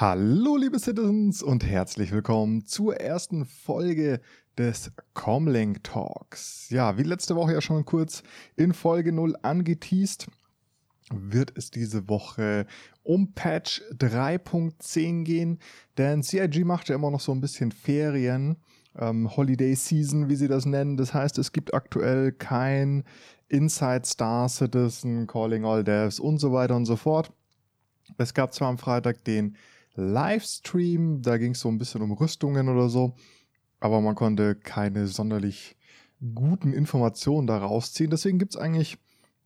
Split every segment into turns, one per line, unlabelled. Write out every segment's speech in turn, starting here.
Hallo liebe Citizens und herzlich willkommen zur ersten Folge des Comlink Talks. Ja, wie letzte Woche ja schon kurz in Folge 0 angeteased, wird es diese Woche um Patch 3.10 gehen, denn CIG macht ja immer noch so ein bisschen Ferien, ähm, Holiday Season, wie sie das nennen. Das heißt, es gibt aktuell kein Inside Star Citizen, Calling All Devs und so weiter und so fort. Es gab zwar am Freitag den Livestream, da ging es so ein bisschen um Rüstungen oder so, aber man konnte keine sonderlich guten Informationen daraus ziehen. Deswegen gibt es eigentlich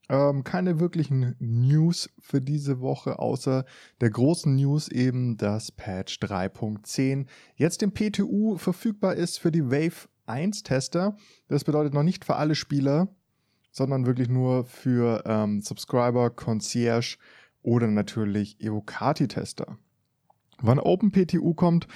ähm, keine wirklichen News für diese Woche, außer der großen News eben, dass Patch 3.10 jetzt im PTU verfügbar ist für die Wave 1 Tester. Das bedeutet noch nicht für alle Spieler, sondern wirklich nur für ähm, Subscriber, Concierge oder natürlich Evocati-Tester. Wann OpenPTU kommt,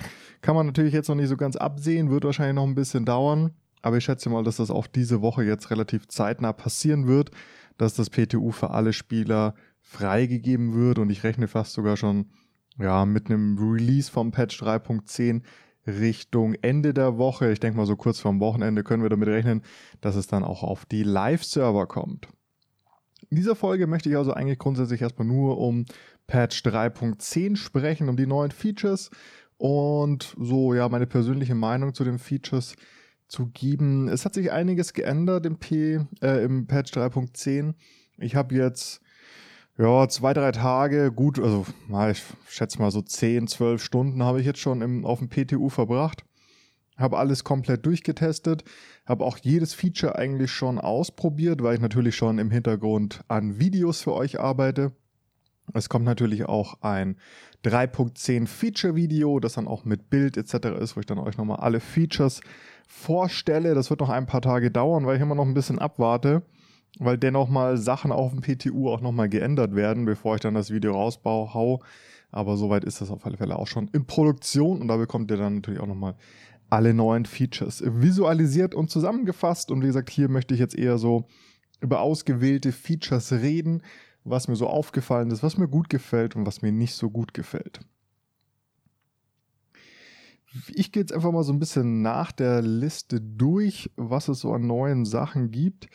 kann man natürlich jetzt noch nicht so ganz absehen, wird wahrscheinlich noch ein bisschen dauern. Aber ich schätze mal, dass das auch diese Woche jetzt relativ zeitnah passieren wird, dass das PTU für alle Spieler freigegeben wird. Und ich rechne fast sogar schon ja, mit einem Release vom Patch 3.10 Richtung Ende der Woche. Ich denke mal, so kurz vorm Wochenende können wir damit rechnen, dass es dann auch auf die Live-Server kommt. In dieser Folge möchte ich also eigentlich grundsätzlich erstmal nur um Patch 3.10 sprechen, um die neuen Features und so, ja, meine persönliche Meinung zu den Features zu geben. Es hat sich einiges geändert im, P, äh, im Patch 3.10. Ich habe jetzt ja, zwei, drei Tage, gut, also ich schätze mal so 10, 12 Stunden habe ich jetzt schon im, auf dem PTU verbracht habe alles komplett durchgetestet, habe auch jedes Feature eigentlich schon ausprobiert, weil ich natürlich schon im Hintergrund an Videos für euch arbeite. Es kommt natürlich auch ein 3.10 Feature-Video, das dann auch mit Bild etc. ist, wo ich dann euch nochmal alle Features vorstelle. Das wird noch ein paar Tage dauern, weil ich immer noch ein bisschen abwarte, weil dennoch mal Sachen auf dem PTU auch nochmal geändert werden, bevor ich dann das Video rausbaue. Aber soweit ist das auf alle Fälle auch schon in Produktion und da bekommt ihr dann natürlich auch nochmal alle neuen Features visualisiert und zusammengefasst. Und wie gesagt, hier möchte ich jetzt eher so über ausgewählte Features reden, was mir so aufgefallen ist, was mir gut gefällt und was mir nicht so gut gefällt. Ich gehe jetzt einfach mal so ein bisschen nach der Liste durch, was es so an neuen Sachen gibt.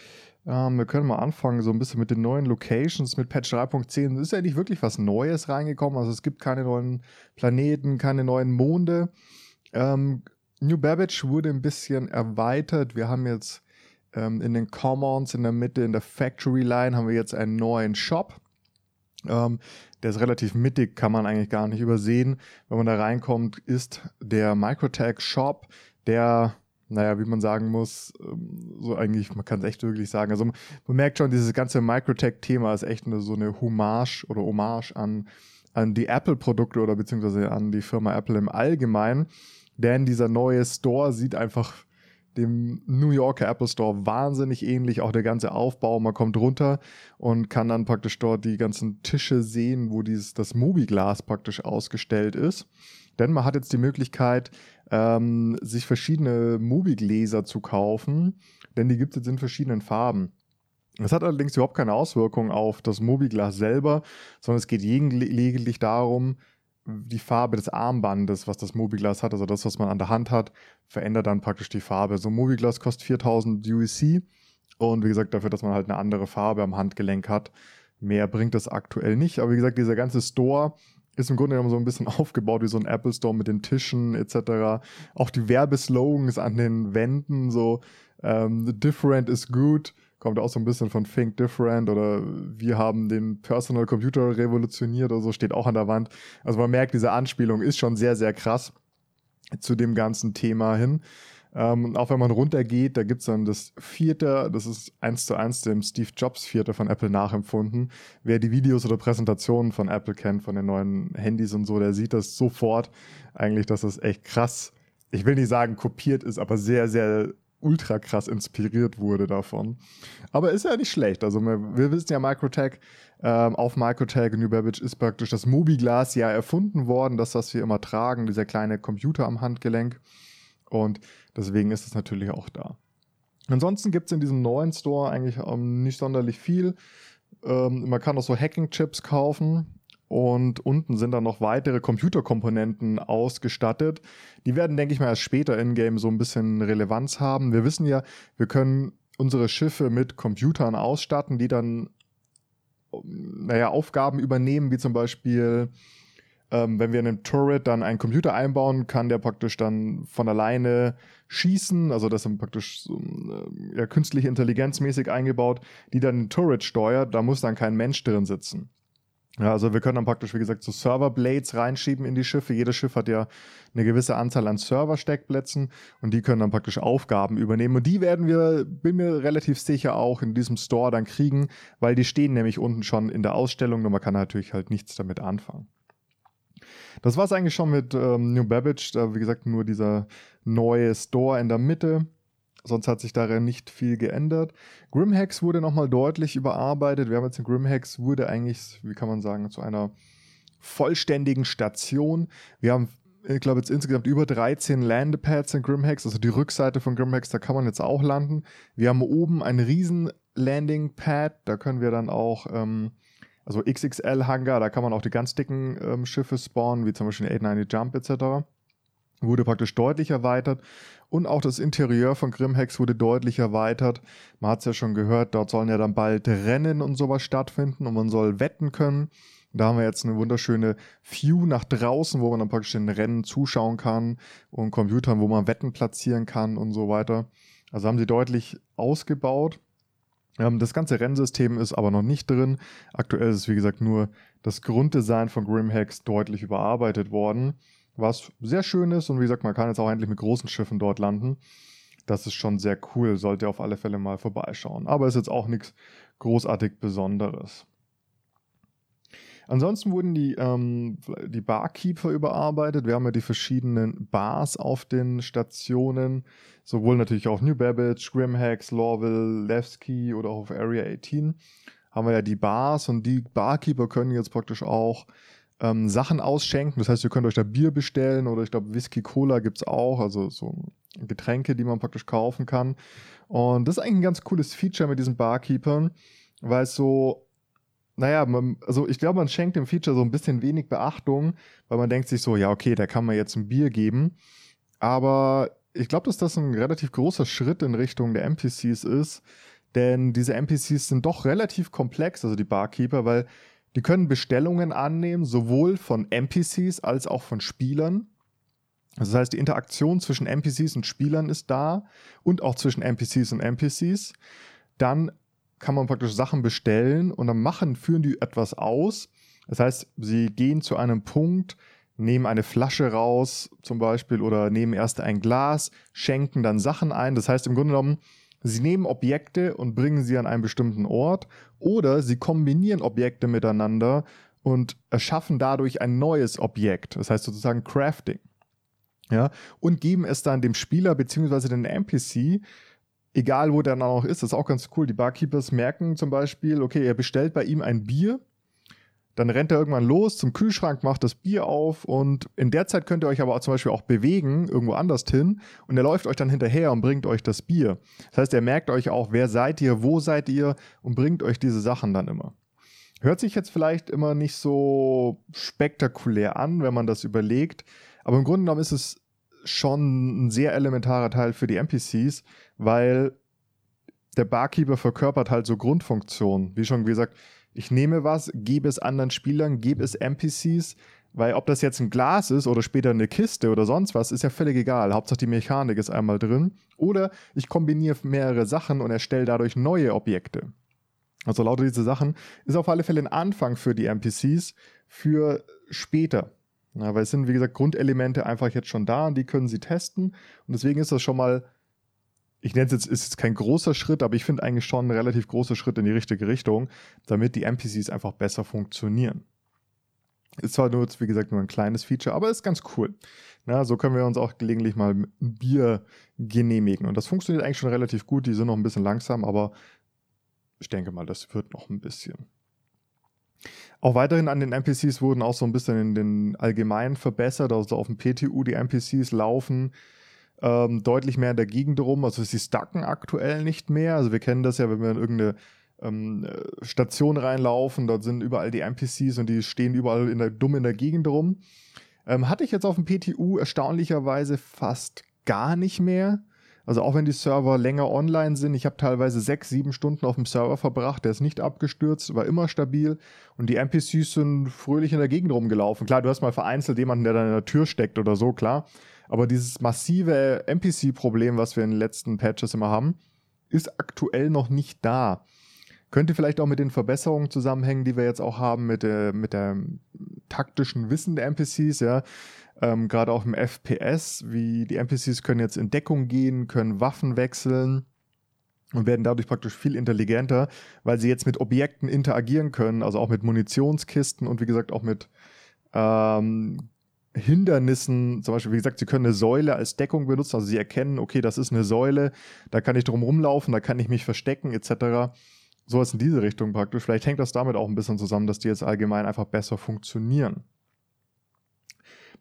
Ähm, wir können mal anfangen, so ein bisschen mit den neuen Locations. Mit Patch 3.10 ist ja nicht wirklich was Neues reingekommen. Also es gibt keine neuen Planeten, keine neuen Monde. Ähm, New Babbage wurde ein bisschen erweitert. Wir haben jetzt ähm, in den Commons in der Mitte, in der Factory Line, haben wir jetzt einen neuen Shop. Ähm, der ist relativ mittig, kann man eigentlich gar nicht übersehen. Wenn man da reinkommt, ist der Microtech Shop, der, naja, wie man sagen muss, ähm, so eigentlich, man kann es echt wirklich sagen. Also man, merkt schon, dieses ganze Microtech-Thema ist echt eine, so eine Hommage oder Hommage an, an die Apple-Produkte oder beziehungsweise an die Firma Apple im Allgemeinen. Denn dieser neue Store sieht einfach dem New Yorker Apple Store wahnsinnig ähnlich, auch der ganze Aufbau. Man kommt runter und kann dann praktisch dort die ganzen Tische sehen, wo dieses, das Mobiglas praktisch ausgestellt ist. Denn man hat jetzt die Möglichkeit, ähm, sich verschiedene Mobigläser zu kaufen, denn die gibt es jetzt in verschiedenen Farben. Das hat allerdings überhaupt keine Auswirkung auf das Mobiglas selber, sondern es geht lediglich darum, die Farbe des Armbandes, was das Mobiglas hat, also das, was man an der Hand hat, verändert dann praktisch die Farbe. So ein Mobiglas kostet 4000 UEC und wie gesagt, dafür, dass man halt eine andere Farbe am Handgelenk hat, mehr bringt das aktuell nicht. Aber wie gesagt, dieser ganze Store ist im Grunde genommen so ein bisschen aufgebaut wie so ein Apple Store mit den Tischen etc. Auch die Werbeslogans an den Wänden, so ähm, different is good kommt auch so ein bisschen von Think Different oder wir haben den Personal Computer revolutioniert oder so, steht auch an der Wand. Also man merkt, diese Anspielung ist schon sehr, sehr krass zu dem ganzen Thema hin. Ähm, auch wenn man runtergeht, da gibt es dann das vierte, das ist eins zu eins dem Steve Jobs vierte von Apple nachempfunden. Wer die Videos oder Präsentationen von Apple kennt, von den neuen Handys und so, der sieht das sofort eigentlich, dass das echt krass, ich will nicht sagen kopiert ist, aber sehr, sehr ultra krass inspiriert wurde davon. Aber ist ja nicht schlecht. Also wir, wir wissen ja, Microtech, ähm, auf Microtech New Babbage ist praktisch das Mobiglas ja erfunden worden, das, was wir immer tragen, dieser kleine Computer am Handgelenk. Und deswegen ist es natürlich auch da. Ansonsten gibt es in diesem neuen Store eigentlich ähm, nicht sonderlich viel. Ähm, man kann auch so Hacking-Chips kaufen und unten sind dann noch weitere Computerkomponenten ausgestattet. Die werden, denke ich mal, erst später in-game so ein bisschen Relevanz haben. Wir wissen ja, wir können unsere Schiffe mit Computern ausstatten, die dann, naja, Aufgaben übernehmen, wie zum Beispiel ähm, wenn wir in einem Turret dann einen Computer einbauen, kann der praktisch dann von alleine schießen. Also das ist praktisch äh, ja, künstliche Intelligenz mäßig eingebaut, die dann den Turret steuert. Da muss dann kein Mensch drin sitzen. Ja, also wir können dann praktisch, wie gesagt, so Server-Blades reinschieben in die Schiffe. Jedes Schiff hat ja eine gewisse Anzahl an Server-Steckplätzen und die können dann praktisch Aufgaben übernehmen. Und die werden wir, bin mir relativ sicher, auch in diesem Store dann kriegen, weil die stehen nämlich unten schon in der Ausstellung und man kann natürlich halt nichts damit anfangen. Das war es eigentlich schon mit ähm, New Babbage. Da, wie gesagt, nur dieser neue Store in der Mitte. Sonst hat sich darin nicht viel geändert. Grimhex wurde nochmal deutlich überarbeitet. Wir haben jetzt in Grimhex wurde eigentlich, wie kann man sagen, zu einer vollständigen Station. Wir haben, ich glaube, jetzt insgesamt über 13 Landepads in Grimhex, also die Rückseite von Grimhex, da kann man jetzt auch landen. Wir haben oben ein riesen Landing Pad, da können wir dann auch ähm, also XXL-Hangar, da kann man auch die ganz dicken ähm, Schiffe spawnen, wie zum Beispiel 890 Jump etc. Wurde praktisch deutlich erweitert. Und auch das Interieur von Grimhex wurde deutlich erweitert. Man hat es ja schon gehört, dort sollen ja dann bald Rennen und sowas stattfinden und man soll wetten können. Da haben wir jetzt eine wunderschöne View nach draußen, wo man dann praktisch den Rennen zuschauen kann und Computern, wo man Wetten platzieren kann und so weiter. Also haben sie deutlich ausgebaut. Ähm, das ganze Rennsystem ist aber noch nicht drin. Aktuell ist es, wie gesagt, nur das Grunddesign von Grimhex deutlich überarbeitet worden, was sehr schön ist. Und wie gesagt, man kann jetzt auch endlich mit großen Schiffen dort landen. Das ist schon sehr cool, sollte auf alle Fälle mal vorbeischauen. Aber ist jetzt auch nichts großartig Besonderes. Ansonsten wurden die, ähm, die Barkeeper überarbeitet. Wir haben ja die verschiedenen Bars auf den Stationen, sowohl natürlich auf New Babbage, Grimhacks, Lorville, Levski oder auch auf Area 18 haben wir ja die Bars und die Barkeeper können jetzt praktisch auch ähm, Sachen ausschenken. Das heißt, ihr könnt euch da Bier bestellen oder ich glaube Whisky Cola gibt es auch, also so Getränke, die man praktisch kaufen kann. Und das ist eigentlich ein ganz cooles Feature mit diesen Barkeepern, weil es so naja, man, also ich glaube, man schenkt dem Feature so ein bisschen wenig Beachtung, weil man denkt sich so, ja, okay, da kann man jetzt ein Bier geben. Aber ich glaube, dass das ein relativ großer Schritt in Richtung der NPCs ist, denn diese NPCs sind doch relativ komplex, also die Barkeeper, weil die können Bestellungen annehmen, sowohl von NPCs als auch von Spielern. Das heißt, die Interaktion zwischen NPCs und Spielern ist da und auch zwischen NPCs und NPCs. Dann kann man praktisch Sachen bestellen und dann machen, führen die etwas aus. Das heißt, sie gehen zu einem Punkt, nehmen eine Flasche raus zum Beispiel oder nehmen erst ein Glas, schenken dann Sachen ein. Das heißt im Grunde genommen, sie nehmen Objekte und bringen sie an einen bestimmten Ort oder sie kombinieren Objekte miteinander und erschaffen dadurch ein neues Objekt. Das heißt sozusagen Crafting. Ja, und geben es dann dem Spieler bzw. den NPC egal wo der dann auch ist, das ist auch ganz cool. Die Barkeepers merken zum Beispiel, okay, er bestellt bei ihm ein Bier, dann rennt er irgendwann los zum Kühlschrank, macht das Bier auf und in der Zeit könnt ihr euch aber auch zum Beispiel auch bewegen, irgendwo anders hin und er läuft euch dann hinterher und bringt euch das Bier. Das heißt, er merkt euch auch, wer seid ihr, wo seid ihr und bringt euch diese Sachen dann immer. Hört sich jetzt vielleicht immer nicht so spektakulär an, wenn man das überlegt, aber im Grunde genommen ist es schon ein sehr elementarer Teil für die NPCs, weil der Barkeeper verkörpert halt so Grundfunktionen. Wie schon gesagt, ich nehme was, gebe es anderen Spielern, gebe es NPCs, weil ob das jetzt ein Glas ist oder später eine Kiste oder sonst was, ist ja völlig egal. Hauptsache die Mechanik ist einmal drin. Oder ich kombiniere mehrere Sachen und erstelle dadurch neue Objekte. Also lauter diese Sachen ist auf alle Fälle ein Anfang für die NPCs für später. Ja, weil es sind, wie gesagt, Grundelemente einfach jetzt schon da und die können sie testen. Und deswegen ist das schon mal, ich nenne es jetzt, ist jetzt kein großer Schritt, aber ich finde eigentlich schon ein relativ großer Schritt in die richtige Richtung, damit die NPCs einfach besser funktionieren. Ist zwar nur, wie gesagt, nur ein kleines Feature, aber ist ganz cool. Na, so können wir uns auch gelegentlich mal ein Bier genehmigen. Und das funktioniert eigentlich schon relativ gut. Die sind noch ein bisschen langsam, aber ich denke mal, das wird noch ein bisschen. Auch weiterhin an den NPCs wurden auch so ein bisschen in den Allgemeinen verbessert. Also auf dem PTU die NPCs laufen ähm, deutlich mehr in der Gegend rum. Also sie stacken aktuell nicht mehr. Also wir kennen das ja, wenn wir in irgendeine ähm, äh, Station reinlaufen. Dort sind überall die NPCs und die stehen überall in der, dumm in der Gegend rum. Ähm, hatte ich jetzt auf dem PTU erstaunlicherweise fast gar nicht mehr. Also auch wenn die Server länger online sind, ich habe teilweise sechs, sieben Stunden auf dem Server verbracht, der ist nicht abgestürzt, war immer stabil und die NPCs sind fröhlich in der Gegend rumgelaufen. Klar, du hast mal vereinzelt jemanden, der da in der Tür steckt oder so, klar. Aber dieses massive NPC-Problem, was wir in den letzten Patches immer haben, ist aktuell noch nicht da. Könnte vielleicht auch mit den Verbesserungen zusammenhängen, die wir jetzt auch haben mit der, mit der taktischen Wissen der NPCs, ja. Ähm, Gerade auch im FPS, wie die NPCs können jetzt in Deckung gehen, können Waffen wechseln und werden dadurch praktisch viel intelligenter, weil sie jetzt mit Objekten interagieren können, also auch mit Munitionskisten und wie gesagt auch mit ähm, Hindernissen, zum Beispiel, wie gesagt, sie können eine Säule als Deckung benutzen, also sie erkennen, okay, das ist eine Säule, da kann ich drum rumlaufen, da kann ich mich verstecken, etc sowas in diese Richtung praktisch. Vielleicht hängt das damit auch ein bisschen zusammen, dass die jetzt allgemein einfach besser funktionieren.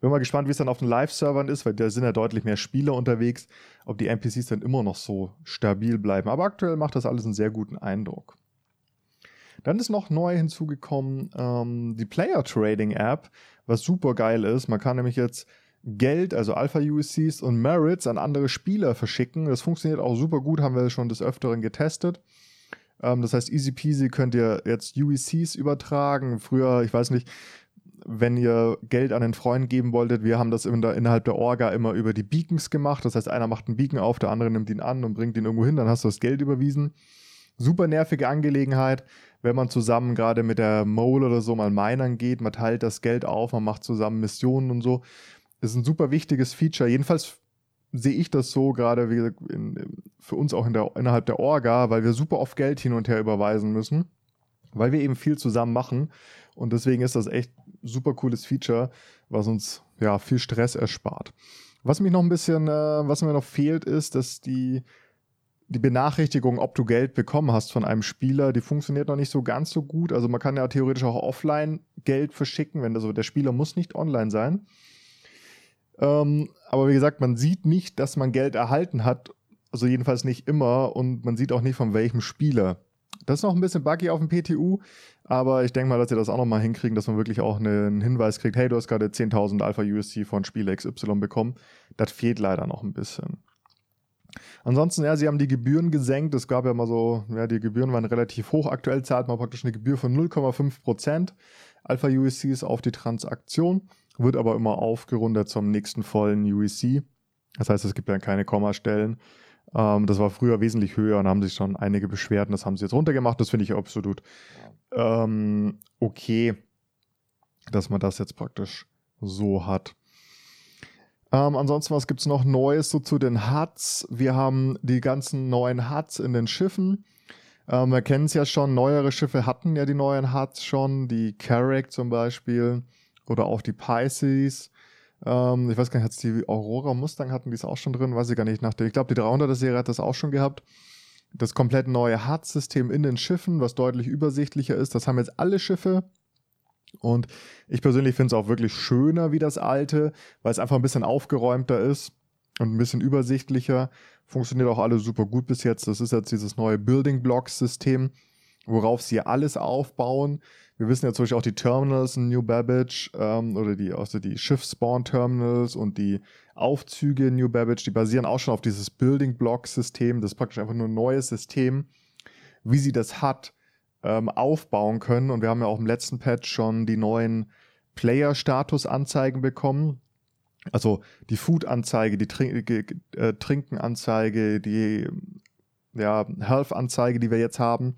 Bin mal gespannt, wie es dann auf den Live-Servern ist, weil da sind ja deutlich mehr Spieler unterwegs, ob die NPCs dann immer noch so stabil bleiben. Aber aktuell macht das alles einen sehr guten Eindruck. Dann ist noch neu hinzugekommen ähm, die Player Trading App, was super geil ist. Man kann nämlich jetzt Geld, also Alpha USCs und Merits an andere Spieler verschicken. Das funktioniert auch super gut, haben wir schon des Öfteren getestet. Ähm, das heißt, easy peasy könnt ihr jetzt UECs übertragen. Früher, ich weiß nicht, wenn ihr Geld an einen Freund geben wolltet, wir haben das in der, innerhalb der Orga immer über die Beacons gemacht. Das heißt, einer macht einen Beacon auf, der andere nimmt ihn an und bringt ihn irgendwo hin, dann hast du das Geld überwiesen. Super nervige Angelegenheit, wenn man zusammen gerade mit der Mole oder so mal minern geht, man teilt das Geld auf, man macht zusammen Missionen und so. Das ist ein super wichtiges Feature. Jedenfalls sehe ich das so, gerade wie in, für uns auch in der, innerhalb der Orga, weil wir super oft Geld hin und her überweisen müssen, weil wir eben viel zusammen machen. Und deswegen ist das echt super cooles Feature, was uns ja viel Stress erspart. Was mich noch ein bisschen, äh, was mir noch fehlt, ist, dass die, die Benachrichtigung, ob du Geld bekommen hast von einem Spieler, die funktioniert noch nicht so ganz so gut. Also man kann ja theoretisch auch offline Geld verschicken, wenn also der Spieler muss nicht online sein. Ähm, aber wie gesagt, man sieht nicht, dass man Geld erhalten hat. Also jedenfalls nicht immer. Und man sieht auch nicht von welchem Spieler. Das ist noch ein bisschen buggy auf dem PTU, aber ich denke mal, dass sie das auch nochmal hinkriegen, dass man wirklich auch einen Hinweis kriegt, hey, du hast gerade 10.000 Alpha USC von Spieler XY bekommen. Das fehlt leider noch ein bisschen. Ansonsten, ja, sie haben die Gebühren gesenkt. Es gab ja mal so, ja, die Gebühren waren relativ hoch. Aktuell zahlt man praktisch eine Gebühr von 0,5% Alpha USCs auf die Transaktion wird aber immer aufgerundet zum nächsten vollen UEC. Das heißt, es gibt dann keine Kommastellen. Ähm, das war früher wesentlich höher und haben sich schon einige Beschwerden. Das haben sie jetzt runtergemacht. Das finde ich absolut ähm, okay, dass man das jetzt praktisch so hat. Ähm, ansonsten, was gibt es noch Neues so zu den HUDs? Wir haben die ganzen neuen HUDs in den Schiffen. Ähm, wir kennen es ja schon, neuere Schiffe hatten ja die neuen HUDs schon, die Carrack zum Beispiel oder auch die Pisces. Ähm, ich weiß gar nicht, hat die Aurora Mustang hatten die es auch schon drin, weiß ich gar nicht. Nach der, ich glaube, die 300er Serie hat das auch schon gehabt. Das komplett neue HUD-System in den Schiffen, was deutlich übersichtlicher ist. Das haben jetzt alle Schiffe. Und ich persönlich finde es auch wirklich schöner wie das alte, weil es einfach ein bisschen aufgeräumter ist und ein bisschen übersichtlicher. Funktioniert auch alles super gut bis jetzt. Das ist jetzt dieses neue Building Blocks System, worauf sie alles aufbauen. Wir wissen ja zum auch die Terminals in New Babbage ähm, oder die, also die Schiff-Spawn-Terminals und die Aufzüge in New Babbage, die basieren auch schon auf dieses Building-Block-System. Das ist praktisch einfach nur ein neues System, wie sie das hat, ähm, aufbauen können. Und wir haben ja auch im letzten Patch schon die neuen Player-Status-Anzeigen bekommen. Also die Food-Anzeige, die Trink äh, Trinken-Anzeige, die ja, Health-Anzeige, die wir jetzt haben.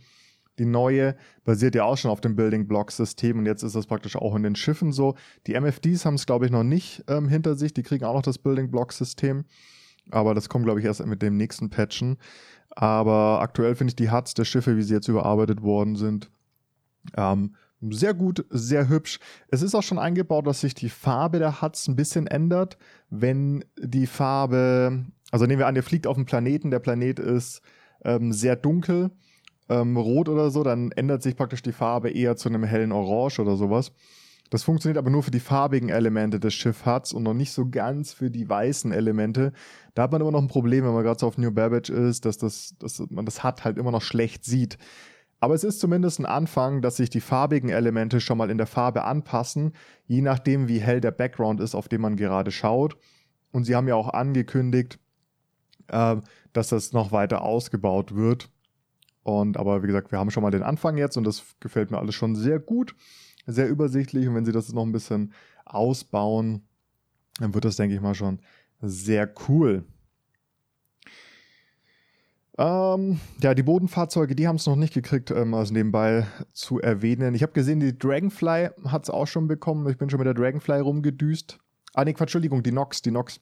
Die neue basiert ja auch schon auf dem Building Block System und jetzt ist das praktisch auch in den Schiffen so. Die MFDs haben es, glaube ich, noch nicht ähm, hinter sich. Die kriegen auch noch das Building Block System. Aber das kommt, glaube ich, erst mit dem nächsten Patchen. Aber aktuell finde ich die Huts der Schiffe, wie sie jetzt überarbeitet worden sind, ähm, sehr gut, sehr hübsch. Es ist auch schon eingebaut, dass sich die Farbe der Huts ein bisschen ändert, wenn die Farbe, also nehmen wir an, ihr fliegt auf einen Planeten, der Planet ist ähm, sehr dunkel ähm, rot oder so, dann ändert sich praktisch die Farbe eher zu einem hellen Orange oder sowas. Das funktioniert aber nur für die farbigen Elemente des Schiffs und noch nicht so ganz für die weißen Elemente. Da hat man immer noch ein Problem, wenn man gerade so auf New Babbage ist, dass, das, dass man das Hut halt immer noch schlecht sieht. Aber es ist zumindest ein Anfang, dass sich die farbigen Elemente schon mal in der Farbe anpassen, je nachdem, wie hell der Background ist, auf den man gerade schaut. Und sie haben ja auch angekündigt, äh, dass das noch weiter ausgebaut wird. Und aber wie gesagt, wir haben schon mal den Anfang jetzt und das gefällt mir alles schon sehr gut, sehr übersichtlich. Und wenn sie das noch ein bisschen ausbauen, dann wird das, denke ich mal, schon sehr cool. Ähm, ja, die Bodenfahrzeuge, die haben es noch nicht gekriegt, ähm, also nebenbei zu erwähnen. Ich habe gesehen, die Dragonfly hat es auch schon bekommen. Ich bin schon mit der Dragonfly rumgedüst. Ah, nee, Quatsch, Entschuldigung, die Nox, die Nox.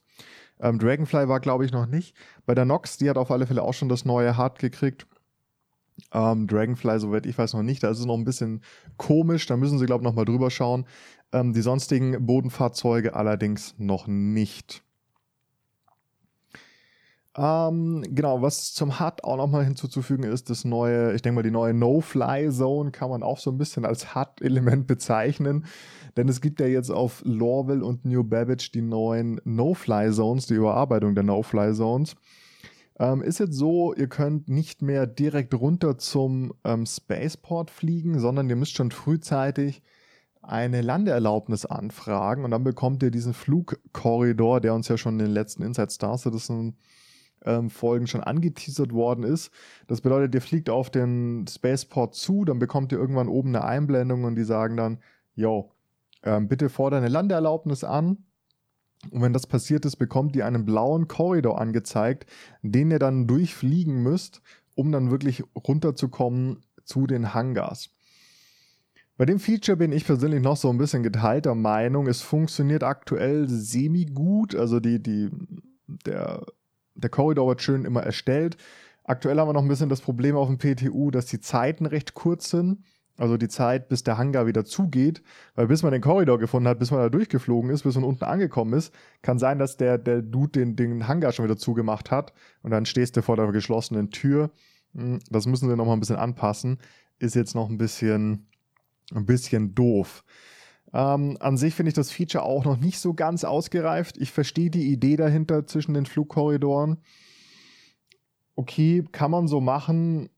Ähm, Dragonfly war, glaube ich, noch nicht. Bei der Nox, die hat auf alle Fälle auch schon das neue Hard gekriegt. Ähm, Dragonfly, soweit ich weiß, noch nicht. Da ist es noch ein bisschen komisch. Da müssen sie, glaube ich, nochmal drüber schauen. Ähm, die sonstigen Bodenfahrzeuge allerdings noch nicht. Ähm, genau, was zum HUD auch nochmal hinzuzufügen ist, das neue, ich denke mal, die neue No-Fly-Zone kann man auch so ein bisschen als HUD-Element bezeichnen. Denn es gibt ja jetzt auf Lorville und New Babbage die neuen No-Fly-Zones, die Überarbeitung der No-Fly-Zones. Ähm, ist jetzt so, ihr könnt nicht mehr direkt runter zum ähm, Spaceport fliegen, sondern ihr müsst schon frühzeitig eine Landeerlaubnis anfragen und dann bekommt ihr diesen Flugkorridor, der uns ja schon in den letzten Inside Star Citizen ähm, Folgen schon angeteasert worden ist. Das bedeutet, ihr fliegt auf den Spaceport zu, dann bekommt ihr irgendwann oben eine Einblendung und die sagen dann, yo, ähm, bitte fordere eine Landeerlaubnis an. Und wenn das passiert ist, bekommt ihr einen blauen Korridor angezeigt, den ihr dann durchfliegen müsst, um dann wirklich runterzukommen zu den Hangars. Bei dem Feature bin ich persönlich noch so ein bisschen geteilter Meinung. Es funktioniert aktuell semi-gut. Also die, die, der der Korridor wird schön immer erstellt. Aktuell haben wir noch ein bisschen das Problem auf dem PTU, dass die Zeiten recht kurz sind. Also die Zeit, bis der Hangar wieder zugeht. Weil bis man den Korridor gefunden hat, bis man da durchgeflogen ist, bis man unten angekommen ist, kann sein, dass der, der Dude den, den Hangar schon wieder zugemacht hat. Und dann stehst du vor der geschlossenen Tür. Hm, das müssen sie nochmal ein bisschen anpassen. Ist jetzt noch ein bisschen, ein bisschen doof. Ähm, an sich finde ich das Feature auch noch nicht so ganz ausgereift. Ich verstehe die Idee dahinter zwischen den Flugkorridoren. Okay, kann man so machen,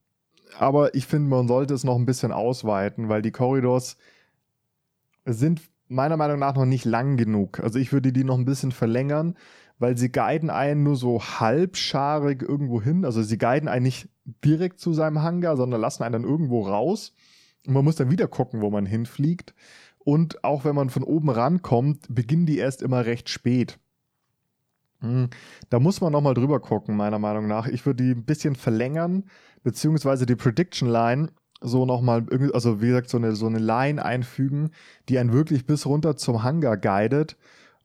aber ich finde, man sollte es noch ein bisschen ausweiten, weil die Korridors sind meiner Meinung nach noch nicht lang genug. Also ich würde die noch ein bisschen verlängern, weil sie guiden einen nur so halbscharig irgendwo hin. Also sie guiden einen nicht direkt zu seinem Hangar, sondern lassen einen dann irgendwo raus. Und man muss dann wieder gucken, wo man hinfliegt. Und auch wenn man von oben rankommt, beginnen die erst immer recht spät. Hm, da muss man nochmal drüber gucken, meiner Meinung nach. Ich würde die ein bisschen verlängern, beziehungsweise die Prediction Line so nochmal, also wie gesagt, so eine, so eine Line einfügen, die einen wirklich bis runter zum Hangar guidet.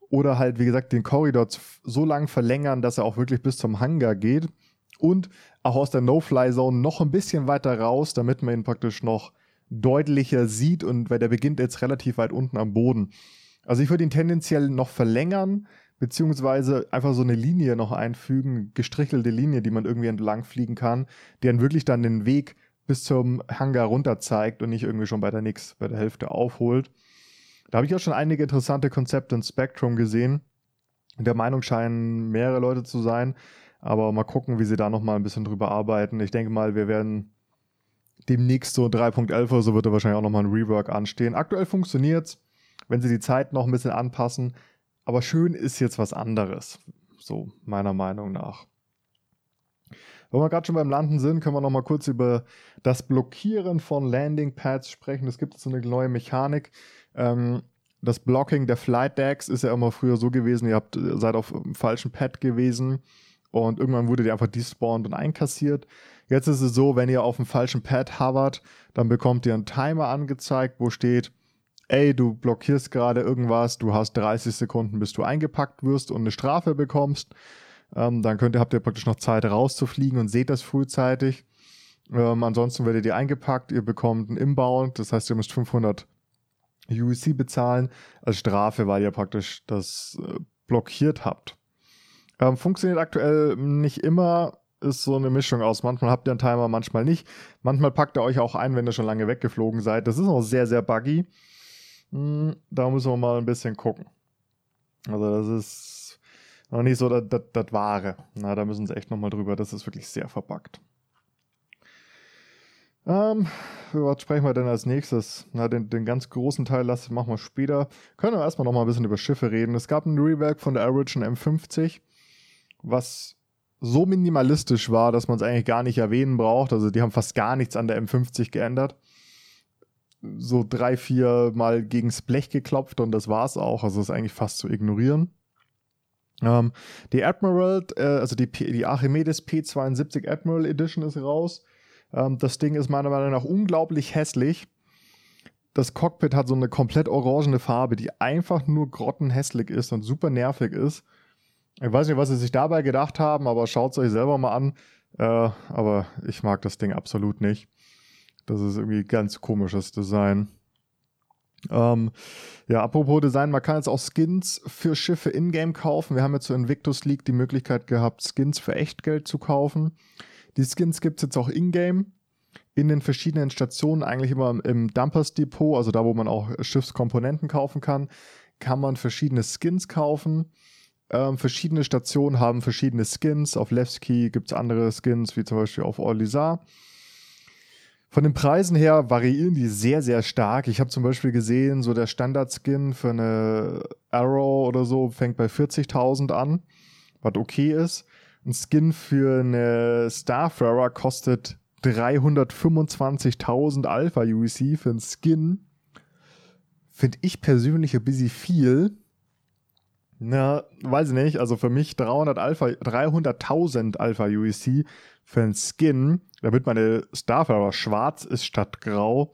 Oder halt, wie gesagt, den Korridor so lang verlängern, dass er auch wirklich bis zum Hangar geht. Und auch aus der No-Fly-Zone noch ein bisschen weiter raus, damit man ihn praktisch noch deutlicher sieht und weil der beginnt jetzt relativ weit unten am Boden. Also ich würde ihn tendenziell noch verlängern, beziehungsweise einfach so eine Linie noch einfügen, gestrichelte Linie, die man irgendwie entlang fliegen kann, die dann wirklich dann den Weg bis zum Hangar runter zeigt und nicht irgendwie schon bei der Nix, bei der Hälfte aufholt. Da habe ich auch schon einige interessante Konzepte in Spectrum gesehen. Der Meinung scheinen mehrere Leute zu sein, aber mal gucken, wie sie da nochmal ein bisschen drüber arbeiten. Ich denke mal, wir werden demnächst so 3.11 oder so wird da wahrscheinlich auch nochmal ein Rework anstehen. Aktuell funktioniert es, wenn sie die Zeit noch ein bisschen anpassen. Aber schön ist jetzt was anderes. So, meiner Meinung nach. Wenn wir gerade schon beim Landen sind, können wir noch mal kurz über das Blockieren von Landingpads sprechen. Es gibt so eine neue Mechanik. Ähm, das Blocking der Flight Decks ist ja immer früher so gewesen, ihr habt, seid auf dem falschen Pad gewesen und irgendwann wurde die einfach despawned und einkassiert. Jetzt ist es so, wenn ihr auf dem falschen Pad hovert, dann bekommt ihr einen Timer angezeigt, wo steht, ey, du blockierst gerade irgendwas, du hast 30 Sekunden, bis du eingepackt wirst und eine Strafe bekommst. Ähm, dann könnt ihr, habt ihr praktisch noch Zeit rauszufliegen und seht das frühzeitig. Ähm, ansonsten werdet ihr eingepackt, ihr bekommt einen Inbound, das heißt, ihr müsst 500 UEC bezahlen als Strafe, weil ihr praktisch das äh, blockiert habt. Ähm, funktioniert aktuell nicht immer, ist so eine Mischung aus. Manchmal habt ihr einen Timer, manchmal nicht. Manchmal packt er euch auch ein, wenn ihr schon lange weggeflogen seid. Das ist auch sehr, sehr buggy. Hm, da müssen wir mal ein bisschen gucken. Also das ist noch nicht so das, Wahre. Na, da müssen sie echt nochmal drüber. Das ist wirklich sehr. Äh, Ähm, was sprechen wir denn als nächstes? Na, den, den ganz großen Teil lasse machen wir später. Können wir erstmal noch mal ein bisschen über Schiffe reden. Es gab ein Rework von der Origin M50, was so minimalistisch war, dass man es eigentlich gar nicht erwähnen braucht. Also die haben fast gar nichts an der M50 geändert. So drei, vier Mal gegens Blech geklopft und das war's auch. Also ist eigentlich fast zu ignorieren. Ähm, die Admiral, äh, also die, die Archimedes P72 Admiral Edition ist raus. Ähm, das Ding ist meiner Meinung nach unglaublich hässlich. Das Cockpit hat so eine komplett orangene Farbe, die einfach nur grottenhässlich ist und super nervig ist. Ich weiß nicht, was sie sich dabei gedacht haben, aber schaut es euch selber mal an. Äh, aber ich mag das Ding absolut nicht. Das ist irgendwie ganz komisches Design. Ähm, ja, apropos Design, man kann jetzt auch Skins für Schiffe in-game kaufen. Wir haben jetzt zur Invictus League die Möglichkeit gehabt, Skins für Echtgeld zu kaufen. Die Skins gibt es jetzt auch in-game in den verschiedenen Stationen, eigentlich immer im Dumpers Depot, also da, wo man auch Schiffskomponenten kaufen kann, kann man verschiedene Skins kaufen. Ähm, verschiedene Stationen haben verschiedene Skins. Auf Levski gibt es andere Skins, wie zum Beispiel auf Orlizar. Von den Preisen her variieren die sehr, sehr stark. Ich habe zum Beispiel gesehen, so der Standard-Skin für eine Arrow oder so fängt bei 40.000 an, was okay ist. Ein Skin für eine Starfarer kostet 325.000 Alpha UEC für einen Skin. Finde ich persönlich ein bisschen viel. Na, weiß ich nicht. Also für mich 300 Alpha, 300.000 Alpha UEC für einen Skin, damit meine Starfarer schwarz ist statt grau.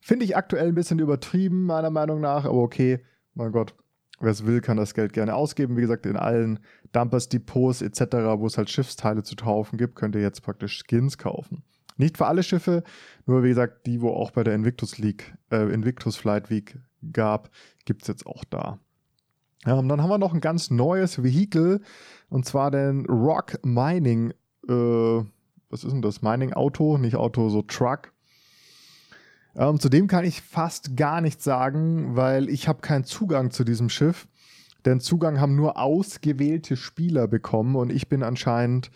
Finde ich aktuell ein bisschen übertrieben, meiner Meinung nach, aber okay, mein Gott. Wer es will, kann das Geld gerne ausgeben. Wie gesagt, in allen Dumpers, Depots etc., wo es halt Schiffsteile zu kaufen gibt, könnt ihr jetzt praktisch Skins kaufen. Nicht für alle Schiffe, nur wie gesagt, die, wo auch bei der Invictus League, äh, Invictus Flight Week gab, gibt es jetzt auch da. Ähm, dann haben wir noch ein ganz neues Vehikel und zwar den Rock Mining, äh, was ist denn das? Mining Auto, nicht Auto, so Truck. Ähm, zu dem kann ich fast gar nichts sagen, weil ich habe keinen Zugang zu diesem Schiff. Denn Zugang haben nur ausgewählte Spieler bekommen und ich bin anscheinend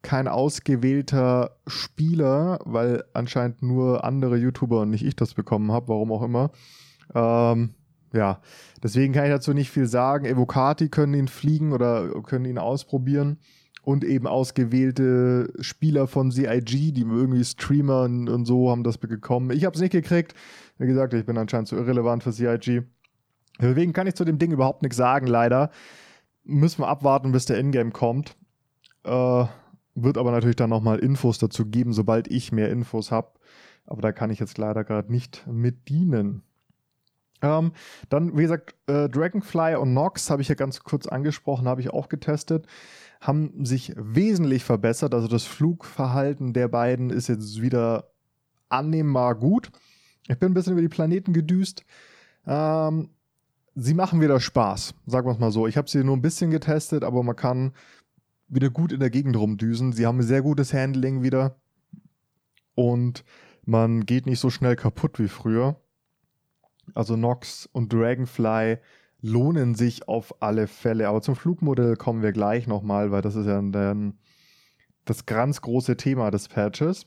kein ausgewählter Spieler, weil anscheinend nur andere YouTuber und nicht ich das bekommen habe, warum auch immer. Ähm, ja, deswegen kann ich dazu nicht viel sagen. Evocati können ihn fliegen oder können ihn ausprobieren und eben ausgewählte Spieler von CIG, die irgendwie Streamer und so haben das bekommen. Ich habe es nicht gekriegt. Wie gesagt, ich bin anscheinend zu irrelevant für CIG. Deswegen kann ich zu dem Ding überhaupt nichts sagen, leider. Müssen wir abwarten, bis der Ingame kommt. Äh, wird aber natürlich dann nochmal Infos dazu geben, sobald ich mehr Infos habe. Aber da kann ich jetzt leider gerade nicht mit dienen. Ähm, dann, wie gesagt, äh, Dragonfly und Nox habe ich ja ganz kurz angesprochen, habe ich auch getestet haben sich wesentlich verbessert. Also das Flugverhalten der beiden ist jetzt wieder annehmbar gut. Ich bin ein bisschen über die Planeten gedüst. Ähm, sie machen wieder Spaß, sagen wir es mal so. Ich habe sie nur ein bisschen getestet, aber man kann wieder gut in der Gegend rumdüsen. Sie haben ein sehr gutes Handling wieder. Und man geht nicht so schnell kaputt wie früher. Also Nox und Dragonfly lohnen sich auf alle Fälle. Aber zum Flugmodell kommen wir gleich nochmal, weil das ist ja dann das ganz große Thema des Patches.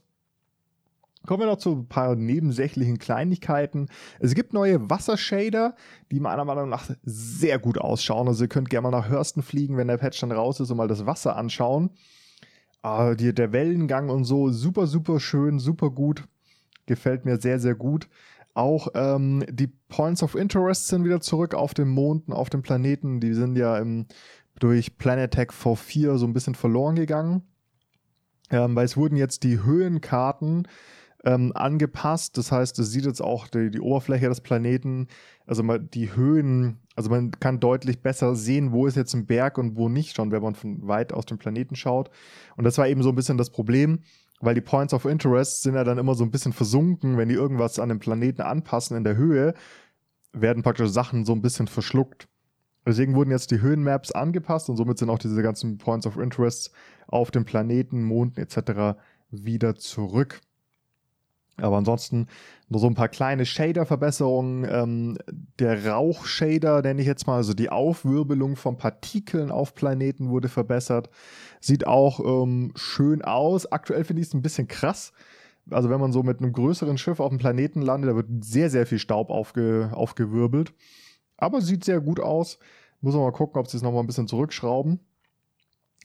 Kommen wir noch zu ein paar nebensächlichen Kleinigkeiten. Es gibt neue Wassershader, die meiner Meinung nach sehr gut ausschauen. Also ihr könnt gerne mal nach Hörsten fliegen, wenn der Patch dann raus ist und mal das Wasser anschauen. Ah, der Wellengang und so, super, super schön, super gut. Gefällt mir sehr, sehr gut. Auch ähm, die Points of Interest sind wieder zurück auf dem Mond und auf dem Planeten. Die sind ja im, durch Planetech V4 so ein bisschen verloren gegangen. Ähm, weil es wurden jetzt die Höhenkarten ähm, angepasst. Das heißt, es sieht jetzt auch die, die Oberfläche des Planeten, also mal die Höhen, also man kann deutlich besser sehen, wo ist jetzt ein Berg und wo nicht, schon wenn man von weit aus dem Planeten schaut. Und das war eben so ein bisschen das Problem weil die Points of Interest sind ja dann immer so ein bisschen versunken, wenn die irgendwas an dem Planeten anpassen in der Höhe, werden praktisch Sachen so ein bisschen verschluckt. Deswegen wurden jetzt die Höhenmaps angepasst und somit sind auch diese ganzen Points of Interest auf dem Planeten, Monden etc. wieder zurück. Aber ansonsten nur so ein paar kleine Shader-Verbesserungen. Ähm, der Rauch-Shader, nenne ich jetzt mal, also die Aufwirbelung von Partikeln auf Planeten wurde verbessert. Sieht auch ähm, schön aus. Aktuell finde ich es ein bisschen krass, Also wenn man so mit einem größeren Schiff auf dem Planeten landet, da wird sehr, sehr viel Staub aufge, aufgewirbelt. Aber sieht sehr gut aus. Muss man mal gucken, ob sie es nochmal ein bisschen zurückschrauben.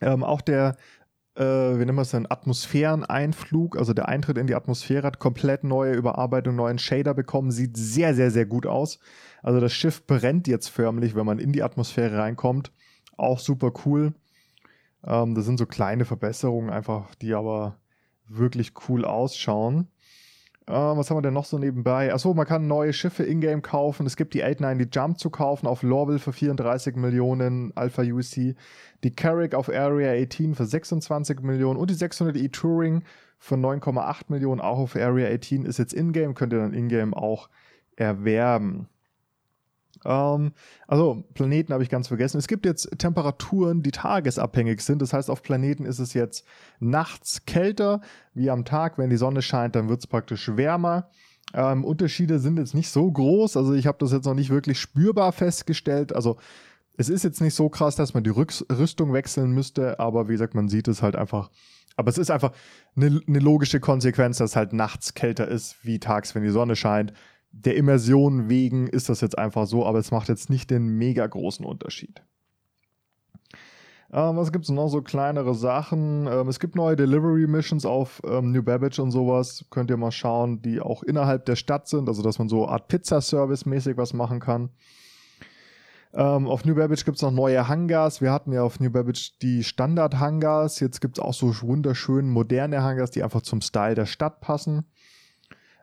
Ähm, auch der, äh, wie nennen wir es denn, Atmosphäreneinflug, also der Eintritt in die Atmosphäre hat komplett neue Überarbeitung, neuen Shader bekommen. Sieht sehr, sehr, sehr gut aus. Also das Schiff brennt jetzt förmlich, wenn man in die Atmosphäre reinkommt. Auch super cool. Ähm, das sind so kleine Verbesserungen einfach, die aber wirklich cool ausschauen. Äh, was haben wir denn noch so nebenbei? Achso, man kann neue Schiffe in-game kaufen. Es gibt die 890 Jump zu kaufen auf Lorville für 34 Millionen Alpha UC. Die Carrick auf Area 18 für 26 Millionen und die 600 E Touring für 9,8 Millionen auch auf Area 18 ist jetzt in-game, könnt ihr dann in-game auch erwerben. Ähm, also Planeten habe ich ganz vergessen. Es gibt jetzt Temperaturen, die tagesabhängig sind. Das heißt, auf Planeten ist es jetzt nachts kälter wie am Tag. Wenn die Sonne scheint, dann wird es praktisch wärmer. Ähm, Unterschiede sind jetzt nicht so groß. Also ich habe das jetzt noch nicht wirklich spürbar festgestellt. Also es ist jetzt nicht so krass, dass man die Rüstung wechseln müsste, aber wie gesagt, man sieht es halt einfach. Aber es ist einfach eine, eine logische Konsequenz, dass halt nachts kälter ist wie tags, wenn die Sonne scheint der Immersion wegen ist das jetzt einfach so, aber es macht jetzt nicht den mega großen Unterschied. Ähm, was gibt es noch so kleinere Sachen? Ähm, es gibt neue Delivery Missions auf ähm, New Babbage und sowas. Könnt ihr mal schauen, die auch innerhalb der Stadt sind, also dass man so Art Pizza-Service mäßig was machen kann. Ähm, auf New Babbage gibt es noch neue Hangars. Wir hatten ja auf New Babbage die Standard-Hangars. Jetzt gibt es auch so wunderschön moderne Hangars, die einfach zum Style der Stadt passen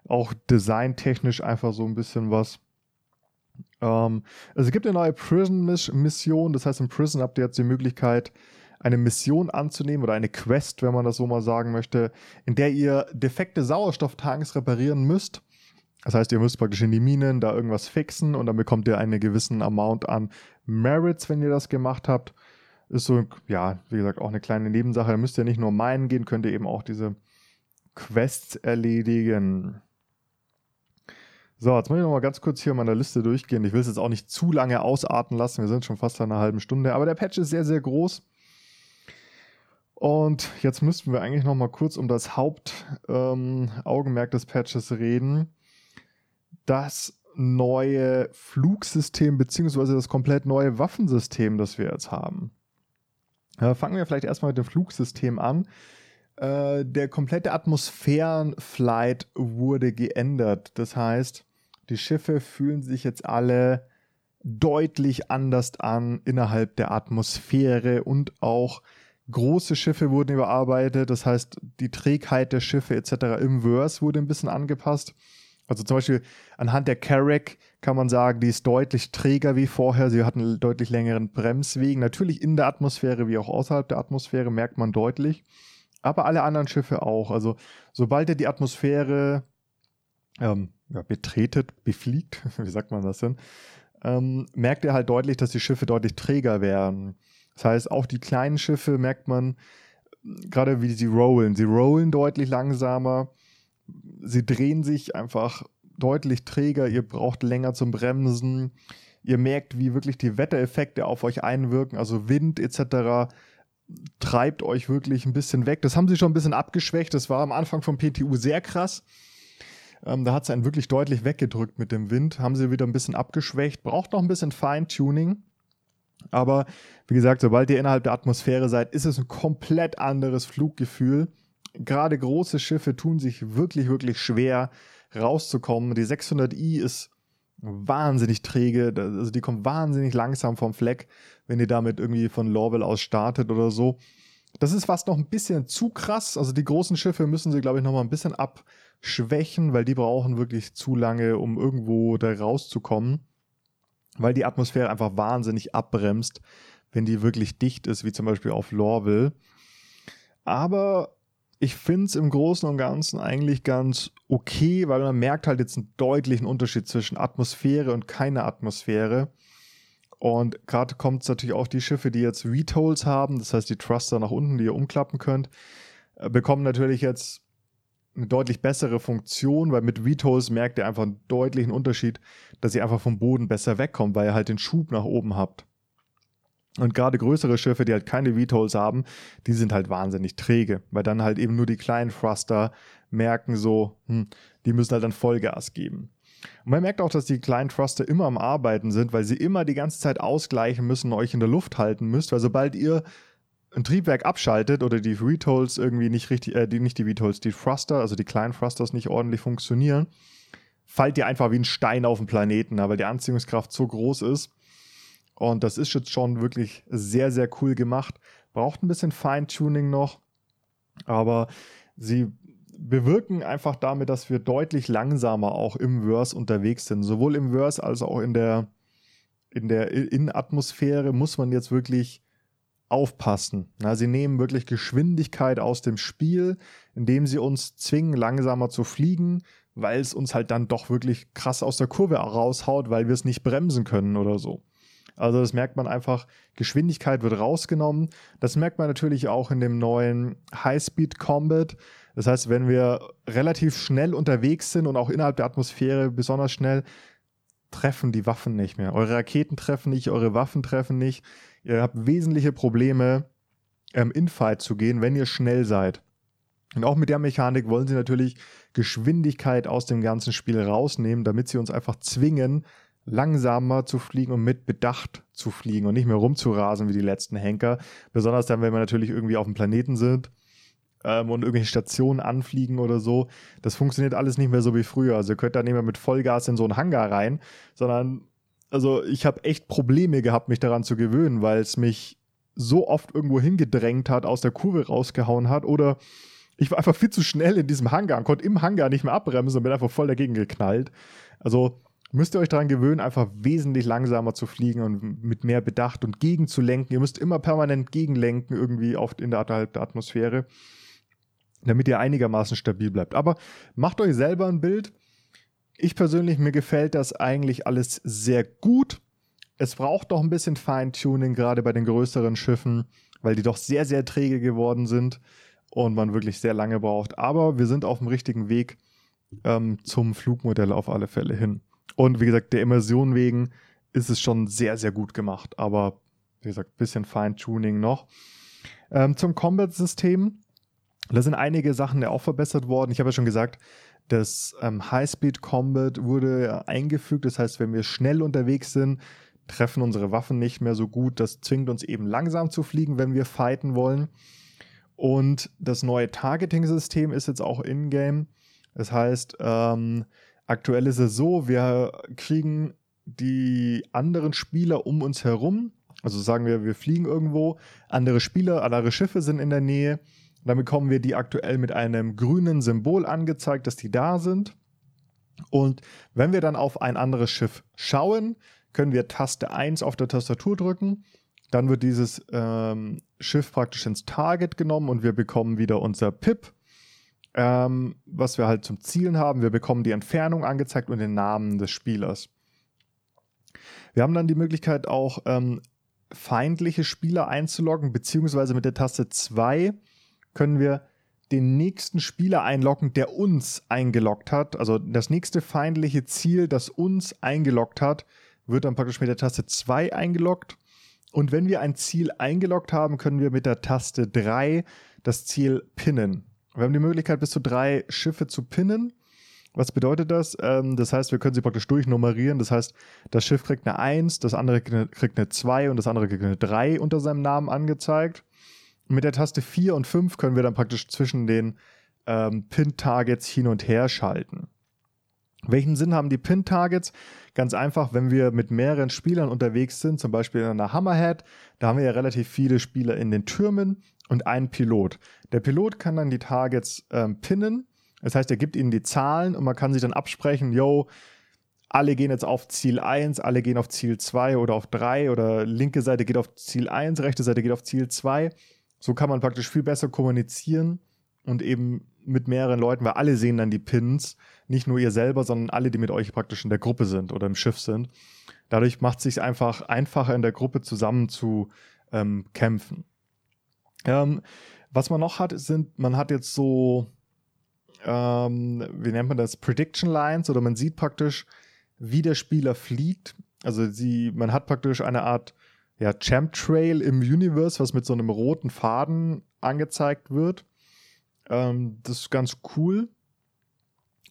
auch designtechnisch einfach so ein bisschen was. Ähm, also es gibt eine neue Prison-Mission, das heißt, in Prison habt ihr jetzt die Möglichkeit, eine Mission anzunehmen oder eine Quest, wenn man das so mal sagen möchte, in der ihr defekte Sauerstofftanks reparieren müsst. Das heißt, ihr müsst praktisch in die Minen da irgendwas fixen und dann bekommt ihr einen gewissen Amount an Merits, wenn ihr das gemacht habt. Ist so, ja, wie gesagt, auch eine kleine Nebensache. Da müsst ihr nicht nur meinen gehen, könnt ihr eben auch diese Quests erledigen. So, jetzt muss ich noch mal ganz kurz hier meine Liste durchgehen. Ich will es jetzt auch nicht zu lange ausarten lassen. Wir sind schon fast an einer halben Stunde. Aber der Patch ist sehr, sehr groß. Und jetzt müssten wir eigentlich noch mal kurz um das Hauptaugenmerk ähm, des Patches reden. Das neue Flugsystem beziehungsweise das komplett neue Waffensystem, das wir jetzt haben. Ja, fangen wir vielleicht erstmal mit dem Flugsystem an. Äh, der komplette Atmosphärenflight wurde geändert. Das heißt, die Schiffe fühlen sich jetzt alle deutlich anders an innerhalb der Atmosphäre und auch große Schiffe wurden überarbeitet. Das heißt, die Trägheit der Schiffe etc. im Verse wurde ein bisschen angepasst. Also zum Beispiel anhand der Carrack kann man sagen, die ist deutlich träger wie vorher. Sie hatten einen deutlich längeren Bremswegen. Natürlich in der Atmosphäre wie auch außerhalb der Atmosphäre merkt man deutlich. Aber alle anderen Schiffe auch. Also sobald er die Atmosphäre ähm, ja, betretet, befliegt, wie sagt man das denn, ähm, merkt er halt deutlich, dass die Schiffe deutlich träger werden. Das heißt, auch die kleinen Schiffe merkt man, gerade wie sie rollen. Sie rollen deutlich langsamer. Sie drehen sich einfach deutlich träger. Ihr braucht länger zum Bremsen. Ihr merkt, wie wirklich die Wettereffekte auf euch einwirken, also Wind etc. treibt euch wirklich ein bisschen weg. Das haben sie schon ein bisschen abgeschwächt. Das war am Anfang vom PTU sehr krass. Ähm, da hat es einen wirklich deutlich weggedrückt mit dem Wind. Haben sie wieder ein bisschen abgeschwächt. Braucht noch ein bisschen Feintuning. Aber wie gesagt, sobald ihr innerhalb der Atmosphäre seid, ist es ein komplett anderes Fluggefühl. Gerade große Schiffe tun sich wirklich, wirklich schwer rauszukommen. Die 600i ist wahnsinnig träge, also die kommt wahnsinnig langsam vom Fleck, wenn ihr damit irgendwie von Lorville aus startet oder so. Das ist fast noch ein bisschen zu krass. Also die großen Schiffe müssen sie, glaube ich, noch mal ein bisschen abschwächen, weil die brauchen wirklich zu lange, um irgendwo da rauszukommen. Weil die Atmosphäre einfach wahnsinnig abbremst, wenn die wirklich dicht ist, wie zum Beispiel auf Lorville. Aber ich finde es im Großen und Ganzen eigentlich ganz okay, weil man merkt halt jetzt einen deutlichen Unterschied zwischen Atmosphäre und keine Atmosphäre. Und gerade kommt es natürlich auch die Schiffe, die jetzt Retolls haben, das heißt die Thruster nach unten, die ihr umklappen könnt, äh, bekommen natürlich jetzt eine deutlich bessere Funktion, weil mit Retolls merkt ihr einfach einen deutlichen Unterschied, dass ihr einfach vom Boden besser wegkommt, weil ihr halt den Schub nach oben habt. Und gerade größere Schiffe, die halt keine VTOLs haben, die sind halt wahnsinnig träge, weil dann halt eben nur die kleinen Thruster merken so, hm, die müssen halt dann Vollgas geben. Und man merkt auch, dass die kleinen Thruster immer am Arbeiten sind, weil sie immer die ganze Zeit ausgleichen müssen, euch in der Luft halten müsst, weil sobald ihr ein Triebwerk abschaltet oder die VTOLs irgendwie nicht richtig, äh, die, nicht die VTOLs, die Thruster, also die kleinen Thrusters nicht ordentlich funktionieren, fallt ihr einfach wie ein Stein auf den Planeten, weil die Anziehungskraft so groß ist. Und das ist jetzt schon wirklich sehr, sehr cool gemacht. Braucht ein bisschen Feintuning noch, aber sie bewirken einfach damit, dass wir deutlich langsamer auch im Verse unterwegs sind. Sowohl im Verse als auch in der, in der Innenatmosphäre muss man jetzt wirklich aufpassen. Na, sie nehmen wirklich Geschwindigkeit aus dem Spiel, indem sie uns zwingen, langsamer zu fliegen, weil es uns halt dann doch wirklich krass aus der Kurve raushaut, weil wir es nicht bremsen können oder so. Also das merkt man einfach, Geschwindigkeit wird rausgenommen. Das merkt man natürlich auch in dem neuen High-Speed Combat. Das heißt, wenn wir relativ schnell unterwegs sind und auch innerhalb der Atmosphäre besonders schnell, treffen die Waffen nicht mehr. Eure Raketen treffen nicht, eure Waffen treffen nicht. Ihr habt wesentliche Probleme, ähm, in Fight zu gehen, wenn ihr schnell seid. Und auch mit der Mechanik wollen sie natürlich Geschwindigkeit aus dem ganzen Spiel rausnehmen, damit sie uns einfach zwingen, langsamer zu fliegen und mit Bedacht zu fliegen und nicht mehr rumzurasen wie die letzten Henker. Besonders dann, wenn wir natürlich irgendwie auf dem Planeten sind ähm, und irgendwelche Stationen anfliegen oder so. Das funktioniert alles nicht mehr so wie früher. Also ihr könnt da nicht mehr mit Vollgas in so einen Hangar rein, sondern also ich habe echt Probleme gehabt, mich daran zu gewöhnen, weil es mich so oft irgendwo hingedrängt hat, aus der Kurve rausgehauen hat oder ich war einfach viel zu schnell in diesem Hangar und konnte im Hangar nicht mehr abbremsen und bin einfach voll dagegen geknallt. Also müsst ihr euch daran gewöhnen, einfach wesentlich langsamer zu fliegen und mit mehr Bedacht und gegenzulenken. Ihr müsst immer permanent gegenlenken, irgendwie oft in der, der Atmosphäre, damit ihr einigermaßen stabil bleibt. Aber macht euch selber ein Bild. Ich persönlich, mir gefällt das eigentlich alles sehr gut. Es braucht doch ein bisschen Feintuning, gerade bei den größeren Schiffen, weil die doch sehr, sehr träge geworden sind und man wirklich sehr lange braucht. Aber wir sind auf dem richtigen Weg ähm, zum Flugmodell auf alle Fälle hin. Und wie gesagt, der Immersion wegen ist es schon sehr, sehr gut gemacht. Aber wie gesagt, ein bisschen Feintuning noch. Ähm, zum Combat-System. Da sind einige Sachen ja auch verbessert worden. Ich habe ja schon gesagt, das ähm, High-Speed Combat wurde eingefügt. Das heißt, wenn wir schnell unterwegs sind, treffen unsere Waffen nicht mehr so gut. Das zwingt uns eben langsam zu fliegen, wenn wir fighten wollen. Und das neue Targeting-System ist jetzt auch in-game. Das heißt, ähm, aktuell ist es so, wir kriegen die anderen Spieler um uns herum. Also sagen wir, wir fliegen irgendwo, andere Spieler, andere Schiffe sind in der Nähe dann bekommen wir die aktuell mit einem grünen Symbol angezeigt, dass die da sind. Und wenn wir dann auf ein anderes Schiff schauen, können wir Taste 1 auf der Tastatur drücken. Dann wird dieses ähm, Schiff praktisch ins Target genommen und wir bekommen wieder unser Pip, ähm, was wir halt zum Zielen haben. Wir bekommen die Entfernung angezeigt und den Namen des Spielers. Wir haben dann die Möglichkeit auch ähm, feindliche Spieler einzuloggen, beziehungsweise mit der Taste 2 können wir den nächsten Spieler einloggen, der uns eingeloggt hat. Also das nächste feindliche Ziel, das uns eingeloggt hat, wird dann praktisch mit der Taste 2 eingeloggt. Und wenn wir ein Ziel eingeloggt haben, können wir mit der Taste 3 das Ziel pinnen. Wir haben die Möglichkeit, bis zu drei Schiffe zu pinnen. Was bedeutet das? Ähm, das heißt, wir können sie praktisch durchnummerieren. Das heißt, das Schiff kriegt eine 1, das andere kriegt eine 2 und das andere kriegt eine 3 unter seinem Namen angezeigt mit der Taste 4 und 5 können wir dann praktisch zwischen den ähm, Pin-Targets hin und her schalten. Welchen Sinn haben die Pin-Targets? Ganz einfach, wenn wir mit mehreren Spielern unterwegs sind, zum Beispiel in einer Hammerhead, da haben wir ja relativ viele Spieler in den Türmen und einen Pilot. Der Pilot kann dann die Targets ähm, pinnen, das heißt, er gibt ihnen die Zahlen und man kann sich dann absprechen, yo, alle gehen jetzt auf Ziel 1, alle gehen auf Ziel 2 oder auf 3 oder linke Seite geht auf Ziel 1, rechte Seite geht auf Ziel 2 so kann man praktisch viel besser kommunizieren und eben mit mehreren Leuten, weil alle sehen dann die Pins, nicht nur ihr selber, sondern alle, die mit euch praktisch in der Gruppe sind oder im Schiff sind. Dadurch macht es sich einfach einfacher in der Gruppe zusammen zu ähm, kämpfen. Ähm, was man noch hat, sind, man hat jetzt so, ähm, wie nennt man das, Prediction Lines oder man sieht praktisch, wie der Spieler fliegt. Also sie, man hat praktisch eine Art ja, Trail im Universe, was mit so einem roten Faden angezeigt wird. Ähm, das ist ganz cool.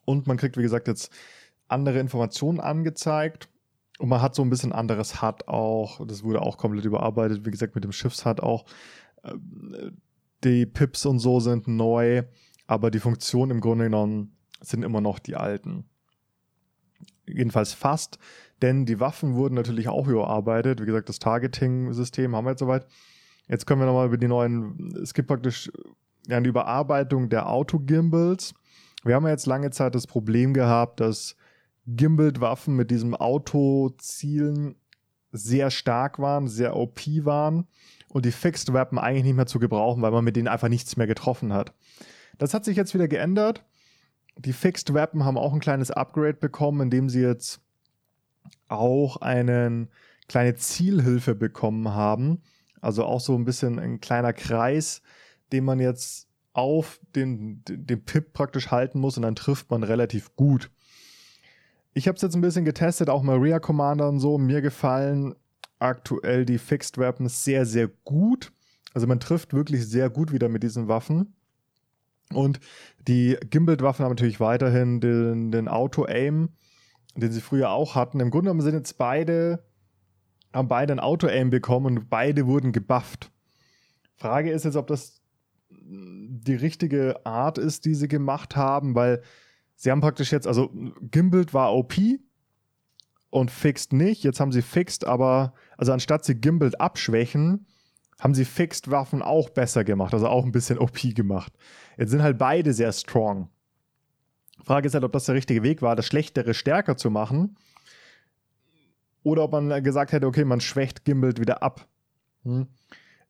Und man kriegt, wie gesagt, jetzt andere Informationen angezeigt. Und man hat so ein bisschen anderes HUD auch. Das wurde auch komplett überarbeitet. Wie gesagt, mit dem Schiffs-HUD auch. Ähm, die Pips und so sind neu, aber die Funktionen im Grunde genommen sind immer noch die alten. Jedenfalls fast, denn die Waffen wurden natürlich auch überarbeitet. Wie gesagt, das Targeting-System haben wir jetzt soweit. Jetzt können wir nochmal über die neuen, es gibt praktisch eine Überarbeitung der Auto-Gimbals. Wir haben ja jetzt lange Zeit das Problem gehabt, dass Gimbal-Waffen mit diesem Auto-Zielen sehr stark waren, sehr OP waren und die Fixed Weapon eigentlich nicht mehr zu gebrauchen, weil man mit denen einfach nichts mehr getroffen hat. Das hat sich jetzt wieder geändert. Die Fixed Weapon haben auch ein kleines Upgrade bekommen, indem sie jetzt auch eine kleine Zielhilfe bekommen haben. Also auch so ein bisschen ein kleiner Kreis, den man jetzt auf den, den Pip praktisch halten muss und dann trifft man relativ gut. Ich habe es jetzt ein bisschen getestet, auch Maria Commander und so. Mir gefallen aktuell die Fixed Weapons sehr, sehr gut. Also man trifft wirklich sehr gut wieder mit diesen Waffen. Und die Gimbal-Waffen haben natürlich weiterhin den, den Auto-Aim, den sie früher auch hatten. Im Grunde genommen sind jetzt beide, haben beide ein Auto-Aim bekommen und beide wurden gebufft. Frage ist jetzt, ob das die richtige Art ist, die sie gemacht haben, weil sie haben praktisch jetzt, also Gimbal war OP und Fixed nicht. Jetzt haben sie Fixed, aber, also anstatt sie Gimbal abschwächen, haben sie Fixed Waffen auch besser gemacht, also auch ein bisschen OP gemacht. Jetzt sind halt beide sehr strong. Frage ist halt, ob das der richtige Weg war, das Schlechtere stärker zu machen. Oder ob man gesagt hätte, okay, man schwächt Gimbal wieder ab. Hm.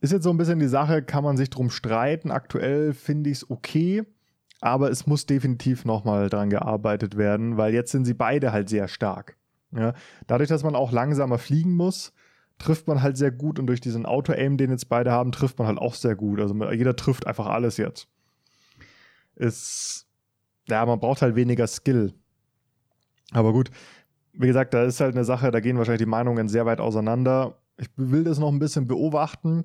Ist jetzt so ein bisschen die Sache, kann man sich drum streiten. Aktuell finde ich es okay, aber es muss definitiv nochmal dran gearbeitet werden, weil jetzt sind sie beide halt sehr stark. Ja, dadurch, dass man auch langsamer fliegen muss, trifft man halt sehr gut und durch diesen Auto-Aim, den jetzt beide haben, trifft man halt auch sehr gut. Also jeder trifft einfach alles jetzt. Ist, ja, man braucht halt weniger Skill. Aber gut, wie gesagt, da ist halt eine Sache, da gehen wahrscheinlich die Meinungen sehr weit auseinander. Ich will das noch ein bisschen beobachten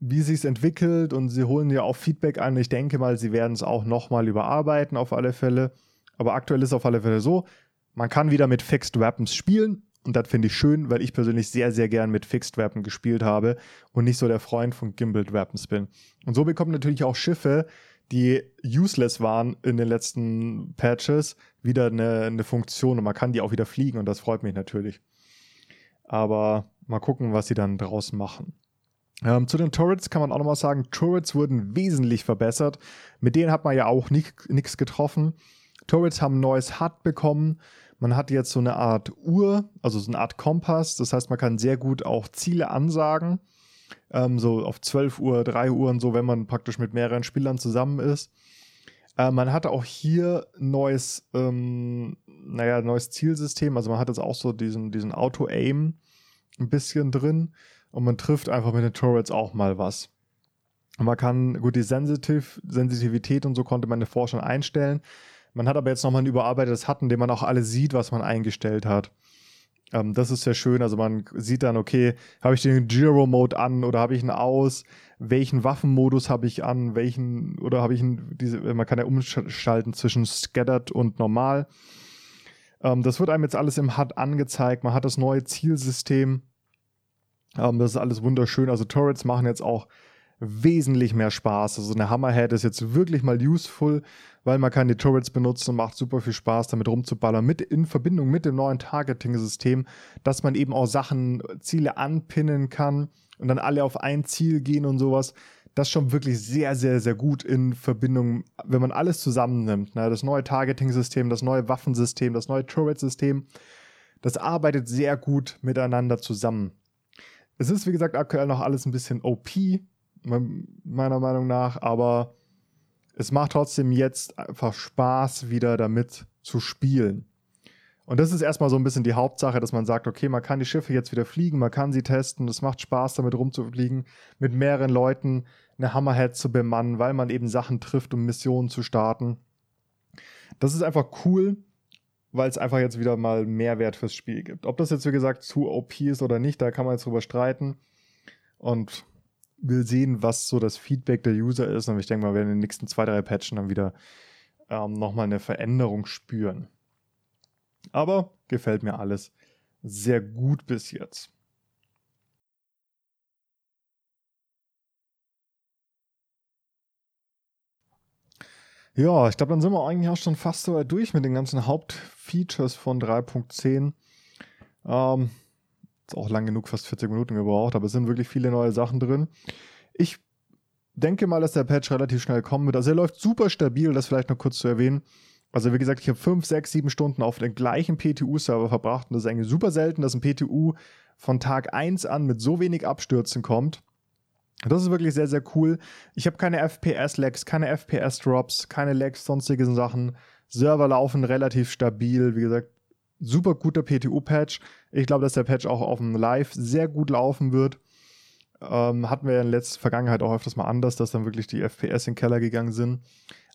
wie sich entwickelt und sie holen ja auch Feedback an. Ich denke mal, sie werden es auch nochmal überarbeiten auf alle Fälle. Aber aktuell ist es auf alle Fälle so, man kann wieder mit Fixed Weapons spielen und das finde ich schön, weil ich persönlich sehr, sehr gern mit Fixed Weapons gespielt habe und nicht so der Freund von Gimbaled Weapons bin. Und so bekommen natürlich auch Schiffe, die useless waren in den letzten Patches, wieder eine, eine Funktion und man kann die auch wieder fliegen und das freut mich natürlich. Aber mal gucken, was sie dann draus machen. Ähm, zu den Turrets kann man auch nochmal sagen, Turrets wurden wesentlich verbessert. Mit denen hat man ja auch nichts getroffen. Turrets haben ein neues HUD bekommen. Man hat jetzt so eine Art Uhr, also so eine Art Kompass. Das heißt, man kann sehr gut auch Ziele ansagen. Ähm, so auf 12 Uhr, 3 Uhr und so, wenn man praktisch mit mehreren Spielern zusammen ist. Äh, man hatte auch hier neues, ähm, naja, neues Zielsystem. Also man hat jetzt auch so diesen, diesen Auto-Aim ein bisschen drin und man trifft einfach mit den Turrets auch mal was. Und man kann, gut, die Sensitiv Sensitivität und so konnte man davor schon einstellen. Man hat aber jetzt nochmal ein überarbeitetes HUD, in dem man auch alles sieht, was man eingestellt hat. Ähm, das ist sehr schön. Also man sieht dann, okay, habe ich den Giro-Mode an oder habe ich ihn aus? Welchen Waffenmodus habe ich an? Welchen, oder habe ich ihn, diese, man kann ja umschalten zwischen Scattered und normal. Ähm, das wird einem jetzt alles im HUD angezeigt. Man hat das neue Zielsystem ähm, das ist alles wunderschön. Also Turrets machen jetzt auch wesentlich mehr Spaß. Also eine Hammerhead ist jetzt wirklich mal useful, weil man kann die Turrets benutzen und macht super viel Spaß, damit rumzuballern. Mit in Verbindung mit dem neuen Targeting-System, dass man eben auch Sachen, Ziele anpinnen kann und dann alle auf ein Ziel gehen und sowas. Das schon wirklich sehr, sehr, sehr gut in Verbindung, wenn man alles zusammennimmt. Ne? Das neue Targeting-System, das neue Waffensystem, das neue Turret-System, das arbeitet sehr gut miteinander zusammen. Es ist, wie gesagt, aktuell noch alles ein bisschen OP, meiner Meinung nach, aber es macht trotzdem jetzt einfach Spaß, wieder damit zu spielen. Und das ist erstmal so ein bisschen die Hauptsache, dass man sagt, okay, man kann die Schiffe jetzt wieder fliegen, man kann sie testen, es macht Spaß, damit rumzufliegen, mit mehreren Leuten eine Hammerhead zu bemannen, weil man eben Sachen trifft, um Missionen zu starten. Das ist einfach cool weil es einfach jetzt wieder mal Mehrwert fürs Spiel gibt. Ob das jetzt, wie gesagt, zu OP ist oder nicht, da kann man jetzt drüber streiten. Und will sehen, was so das Feedback der User ist. Und ich denke mal, wir werden in den nächsten zwei, drei Patchen dann wieder ähm, nochmal eine Veränderung spüren. Aber gefällt mir alles sehr gut bis jetzt. Ja, ich glaube, dann sind wir eigentlich auch schon fast so weit durch mit den ganzen Hauptfeatures von 3.10. Ähm, auch lang genug, fast 40 Minuten gebraucht, aber es sind wirklich viele neue Sachen drin. Ich denke mal, dass der Patch relativ schnell kommen wird. Also er läuft super stabil, das vielleicht noch kurz zu erwähnen. Also wie gesagt, ich habe 5, 6, 7 Stunden auf den gleichen PTU-Server verbracht und das ist eigentlich super selten, dass ein PTU von Tag 1 an mit so wenig Abstürzen kommt. Das ist wirklich sehr, sehr cool. Ich habe keine FPS-Lags, keine FPS-Drops, keine Lags, sonstige Sachen. Server laufen relativ stabil. Wie gesagt, super guter PTU-Patch. Ich glaube, dass der Patch auch auf dem Live sehr gut laufen wird. Ähm, hatten wir in letzter Vergangenheit auch öfters mal anders, dass dann wirklich die FPS in den Keller gegangen sind.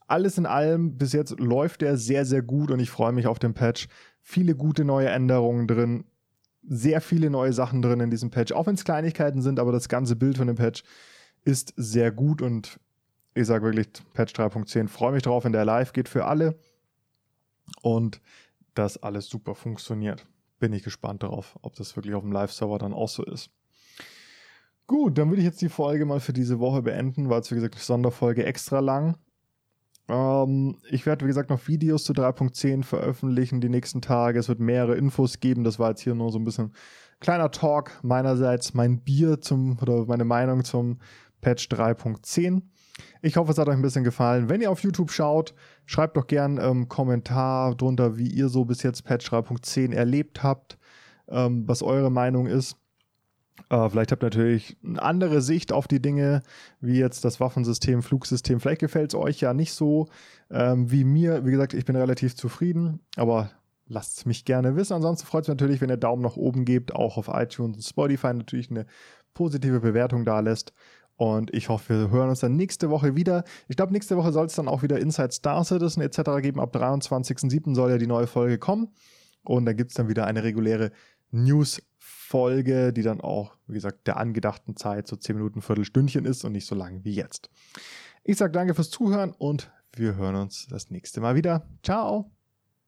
Alles in allem, bis jetzt läuft der sehr, sehr gut und ich freue mich auf den Patch. Viele gute neue Änderungen drin, sehr viele neue Sachen drin in diesem Patch, auch wenn es Kleinigkeiten sind, aber das ganze Bild von dem Patch ist sehr gut und ich sage wirklich, Patch 3.10, freue mich drauf, wenn der live geht für alle und das alles super funktioniert. Bin ich gespannt darauf, ob das wirklich auf dem Live-Server dann auch so ist. Gut, dann würde ich jetzt die Folge mal für diese Woche beenden, weil es wie gesagt eine Sonderfolge extra lang. Ähm, ich werde wie gesagt noch Videos zu 3.10 veröffentlichen die nächsten Tage. Es wird mehrere Infos geben. Das war jetzt hier nur so ein bisschen kleiner Talk meinerseits, mein Bier zum oder meine Meinung zum Patch 3.10. Ich hoffe, es hat euch ein bisschen gefallen. Wenn ihr auf YouTube schaut, schreibt doch gerne ähm, Kommentar drunter, wie ihr so bis jetzt Patch 3.10 erlebt habt, ähm, was eure Meinung ist. Äh, vielleicht habt ihr natürlich eine andere Sicht auf die Dinge, wie jetzt das Waffensystem, Flugsystem. Vielleicht gefällt es euch ja nicht so ähm, wie mir. Wie gesagt, ich bin relativ zufrieden, aber lasst es mich gerne wissen. Ansonsten freut es mich natürlich, wenn ihr Daumen nach oben gebt, auch auf iTunes und Spotify natürlich eine positive Bewertung da lässt. Und ich hoffe, wir hören uns dann nächste Woche wieder. Ich glaube, nächste Woche soll es dann auch wieder Inside Star Citizen etc. geben. Ab 23.07. soll ja die neue Folge kommen. Und dann gibt es dann wieder eine reguläre News-Folge, die dann auch, wie gesagt, der angedachten Zeit so 10 Minuten, Viertelstündchen ist und nicht so lang wie jetzt. Ich sage danke fürs Zuhören und wir hören uns das nächste Mal wieder. Ciao!